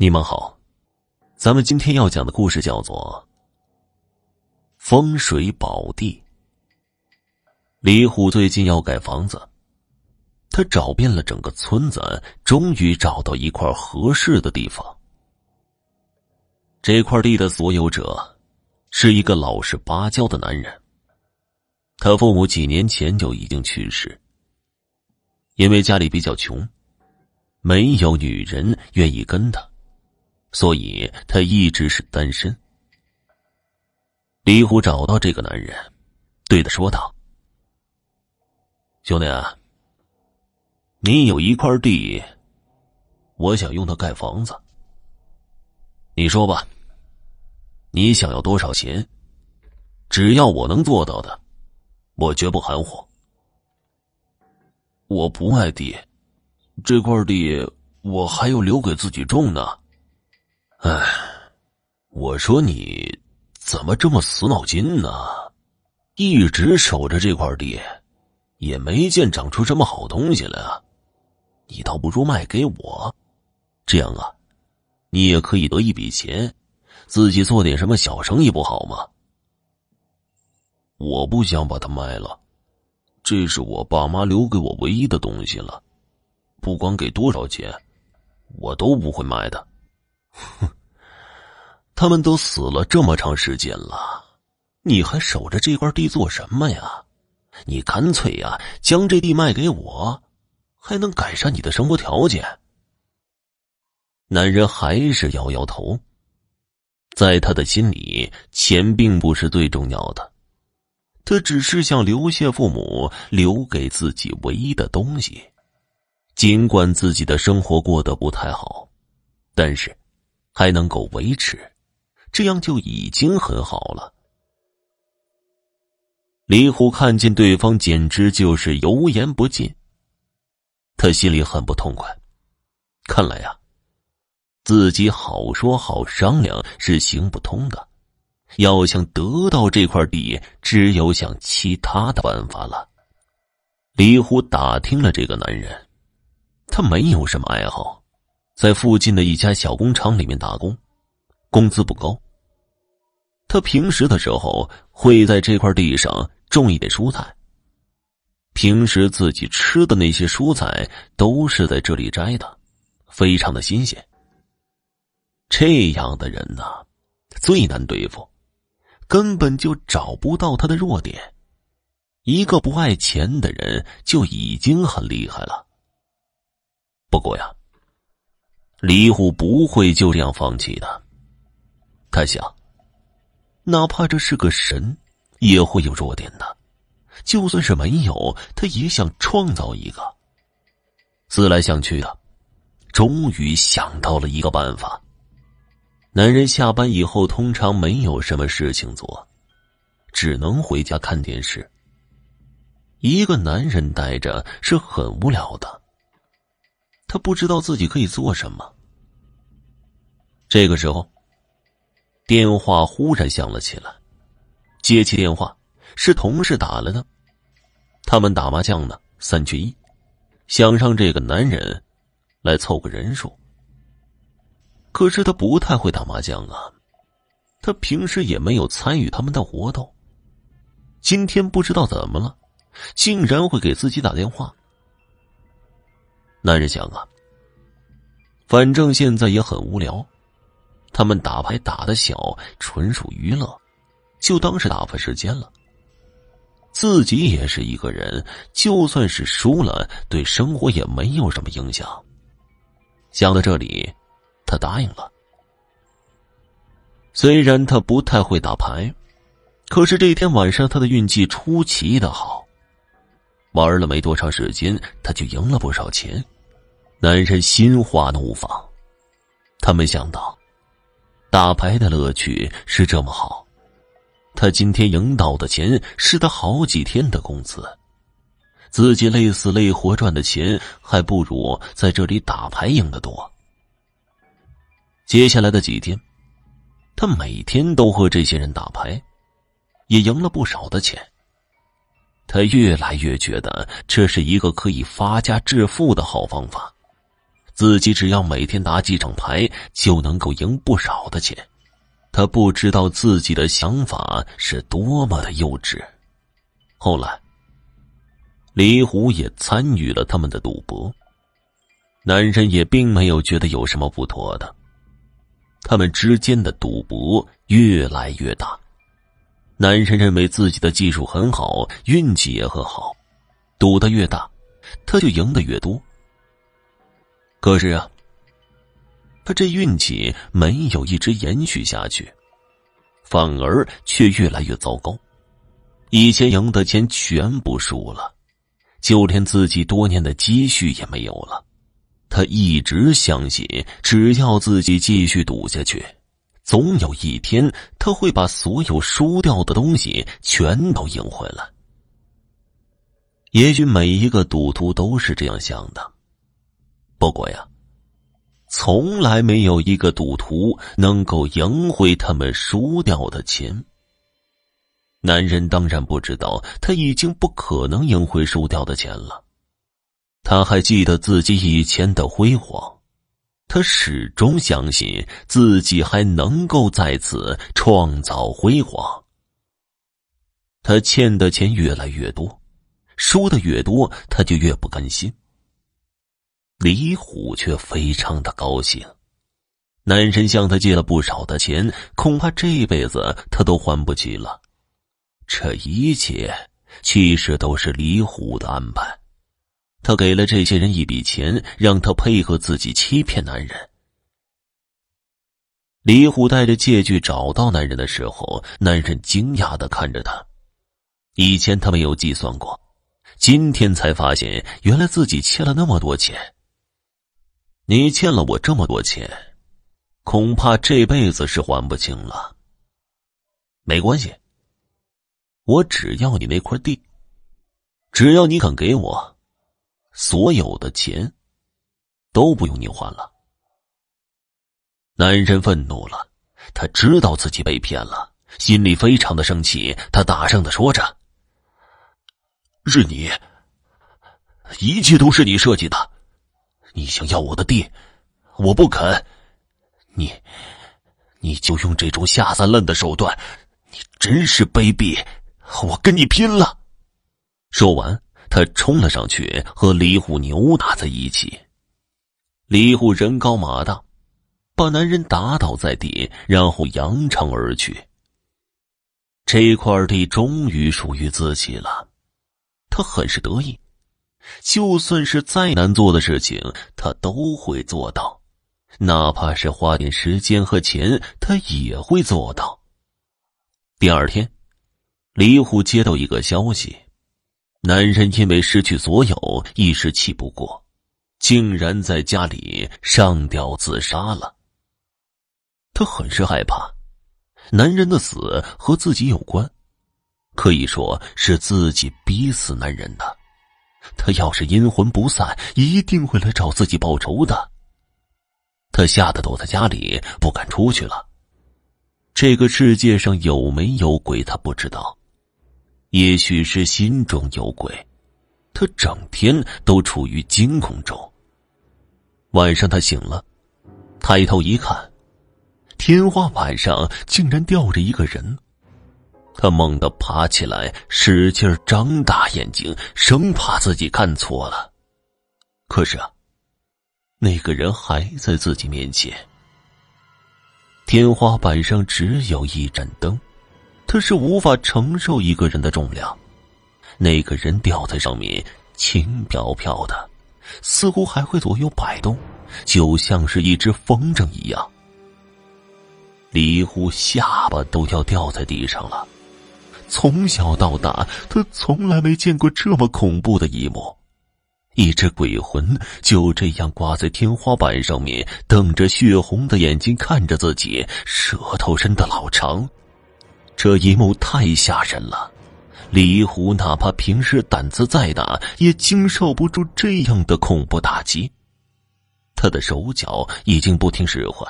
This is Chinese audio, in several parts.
你们好，咱们今天要讲的故事叫做《风水宝地》。李虎最近要盖房子，他找遍了整个村子，终于找到一块合适的地方。这块地的所有者是一个老实巴交的男人，他父母几年前就已经去世，因为家里比较穷，没有女人愿意跟他。所以他一直是单身。李虎找到这个男人，对他说道：“兄弟啊，你有一块地，我想用它盖房子。你说吧，你想要多少钱？只要我能做到的，我绝不含糊。我不卖地，这块地我还要留给自己种呢。”哎，我说你怎么这么死脑筋呢？一直守着这块地，也没见长出什么好东西来啊！你倒不如卖给我，这样啊，你也可以得一笔钱，自己做点什么小生意不好吗？我不想把它卖了，这是我爸妈留给我唯一的东西了，不管给多少钱，我都不会卖的。哼，他们都死了这么长时间了，你还守着这块地做什么呀？你干脆呀，将这地卖给我，还能改善你的生活条件。男人还是摇摇头，在他的心里，钱并不是最重要的，他只是想留下父母留给自己唯一的东西。尽管自己的生活过得不太好，但是。还能够维持，这样就已经很好了。李虎看见对方简直就是油盐不进，他心里很不痛快。看来呀，自己好说好商量是行不通的，要想得到这块地，只有想其他的办法了。李虎打听了这个男人，他没有什么爱好。在附近的一家小工厂里面打工，工资不高。他平时的时候会在这块地上种一点蔬菜。平时自己吃的那些蔬菜都是在这里摘的，非常的新鲜。这样的人呢，最难对付，根本就找不到他的弱点。一个不爱钱的人就已经很厉害了。不过呀。李虎不会就这样放弃的。他想，哪怕这是个神，也会有弱点的。就算是没有，他也想创造一个。思来想去的，终于想到了一个办法。男人下班以后通常没有什么事情做，只能回家看电视。一个男人待着是很无聊的。他不知道自己可以做什么。这个时候，电话忽然响了起来。接起电话，是同事打来的。他们打麻将呢，三缺一，想让这个男人来凑个人数。可是他不太会打麻将啊，他平时也没有参与他们的活动。今天不知道怎么了，竟然会给自己打电话。男人想啊，反正现在也很无聊，他们打牌打的小，纯属娱乐，就当是打发时间了。自己也是一个人，就算是输了，对生活也没有什么影响。想到这里，他答应了。虽然他不太会打牌，可是这天晚上他的运气出奇的好。玩了没多长时间，他就赢了不少钱。男人心花怒放，他没想到，打牌的乐趣是这么好。他今天赢到的钱是他好几天的工资，自己累死累活赚的钱还不如在这里打牌赢得多。接下来的几天，他每天都和这些人打牌，也赢了不少的钱。他越来越觉得这是一个可以发家致富的好方法，自己只要每天打几场牌，就能够赢不少的钱。他不知道自己的想法是多么的幼稚。后来，李虎也参与了他们的赌博。男人也并没有觉得有什么不妥的。他们之间的赌博越来越大。男人认为自己的技术很好，运气也很好，赌的越大，他就赢的越多。可是啊，他这运气没有一直延续下去，反而却越来越糟糕。以前赢的钱全部输了，就连自己多年的积蓄也没有了。他一直相信，只要自己继续赌下去，总有一天他会把所有输掉的东西全都赢回来。也许每一个赌徒都是这样想的。不过呀，从来没有一个赌徒能够赢回他们输掉的钱。男人当然不知道，他已经不可能赢回输掉的钱了。他还记得自己以前的辉煌，他始终相信自己还能够在此创造辉煌。他欠的钱越来越多，输的越多，他就越不甘心。李虎却非常的高兴，男神向他借了不少的钱，恐怕这辈子他都还不起了。这一切其实都是李虎的安排，他给了这些人一笔钱，让他配合自己欺骗男人。李虎带着借据找到男人的时候，男人惊讶的看着他，以前他没有计算过，今天才发现原来自己欠了那么多钱。你欠了我这么多钱，恐怕这辈子是还不清了。没关系，我只要你那块地，只要你肯给我，所有的钱都不用你还了。男人愤怒了，他知道自己被骗了，心里非常的生气，他大声的说着：“是你，一切都是你设计的。”你想要我的地，我不肯。你，你就用这种下三滥的手段，你真是卑鄙！我跟你拼了！说完，他冲了上去，和李虎扭打在一起。李虎人高马大，把男人打倒在地，然后扬长而去。这块地终于属于自己了，他很是得意。就算是再难做的事情，他都会做到；哪怕是花点时间和钱，他也会做到。第二天，李虎接到一个消息：男人因为失去所有，一时气不过，竟然在家里上吊自杀了。他很是害怕，男人的死和自己有关，可以说是自己逼死男人的。他要是阴魂不散，一定会来找自己报仇的。他吓得躲在家里，不敢出去了。这个世界上有没有鬼，他不知道。也许是心中有鬼，他整天都处于惊恐中。晚上他醒了，抬头一看，天花板上竟然吊着一个人。他猛地爬起来，使劲张大眼睛，生怕自己看错了。可是啊，那个人还在自己面前。天花板上只有一盏灯，他是无法承受一个人的重量。那个人吊在上面，轻飘飘的，似乎还会左右摆动，就像是一只风筝一样。李虎下巴都要掉在地上了。从小到大，他从来没见过这么恐怖的一幕。一只鬼魂就这样挂在天花板上面，瞪着血红的眼睛看着自己，舌头伸得老长。这一幕太吓人了，李虎哪怕平时胆子再大，也经受不住这样的恐怖打击。他的手脚已经不听使唤，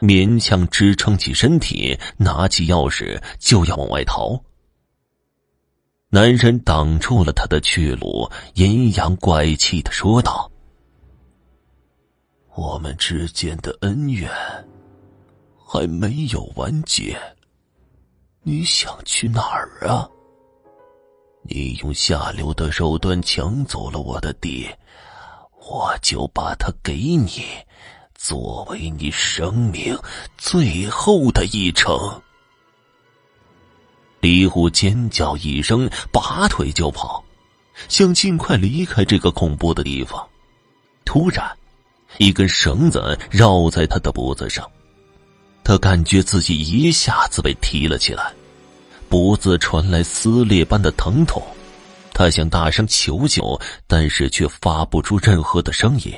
勉强支撑起身体，拿起钥匙就要往外逃。男人挡住了他的去路，阴阳怪气的说道：“我们之间的恩怨还没有完结。你想去哪儿啊？你用下流的手段抢走了我的地，我就把它给你，作为你生命最后的一程。李虎尖叫一声，拔腿就跑，想尽快离开这个恐怖的地方。突然，一根绳子绕在他的脖子上，他感觉自己一下子被提了起来。脖子传来撕裂般的疼痛，他想大声求救，但是却发不出任何的声音。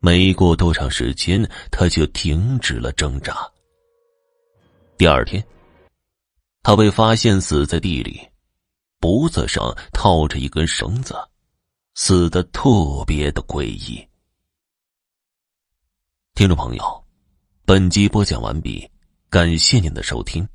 没过多长时间，他就停止了挣扎。第二天，他被发现死在地里，脖子上套着一根绳子，死的特别的诡异。听众朋友，本集播讲完毕，感谢您的收听。